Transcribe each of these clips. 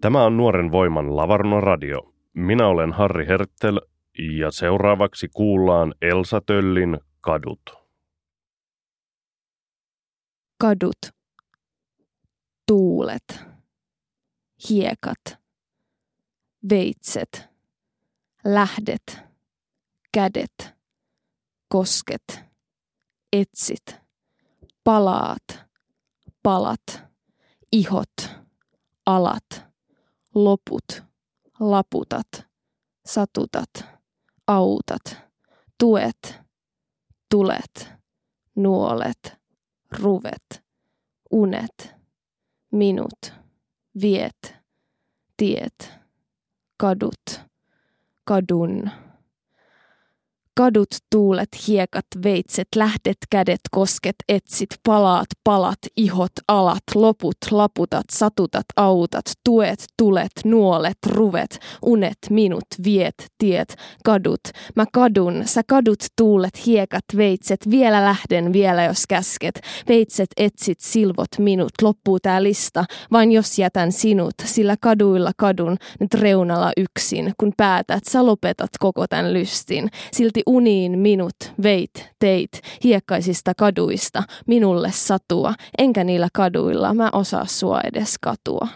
Tämä on Nuoren voiman Lavarno Radio. Minä olen Harri Herttel ja seuraavaksi kuullaan Elsa Töllin Kadut. Kadut. Tuulet. Hiekat. Veitset. Lähdet. Kädet. Kosket. Etsit. Palaat. Palat. Ihot. Alat loput, laputat, satutat, autat, tuet, tulet, nuolet, ruvet, unet, minut, viet, tiet, kadut, kadun. Kadut, tuulet, hiekat, veitset, lähdet, kädet, kosket, etsit, palaat, palat, ihot, alat, loput, laputat, satutat, autat, tuet, tulet, nuolet, ruvet, unet, minut, viet, tiet, kadut. Mä kadun, sä kadut, tuulet, hiekat, veitset, vielä lähden, vielä jos käsket. Veitset, etsit, silvot, minut, loppuu tää lista, vain jos jätän sinut, sillä kaduilla kadun, nyt reunalla yksin, kun päätät, sä lopetat koko tän lystin. Silti uniin minut veit, teit, hiekkaisista kaduista, minulle satua, enkä niillä kaduilla mä osaa sua edes katua.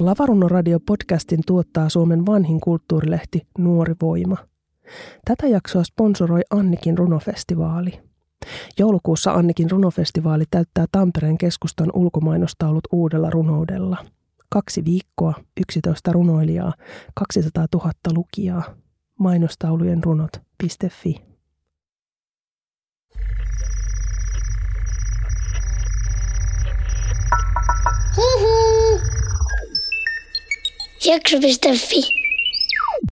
Lavarunno Radio podcastin tuottaa Suomen vanhin kulttuurilehti Nuori Voima – Tätä jaksoa sponsoroi Annikin runofestivaali. Joulukuussa Annikin runofestivaali täyttää Tampereen keskustan ulkomainostaulut uudella runoudella. Kaksi viikkoa, 11 runoilijaa, 200 000 lukijaa. Mainostaulujen runot.fi. Hihi. Jakso.fi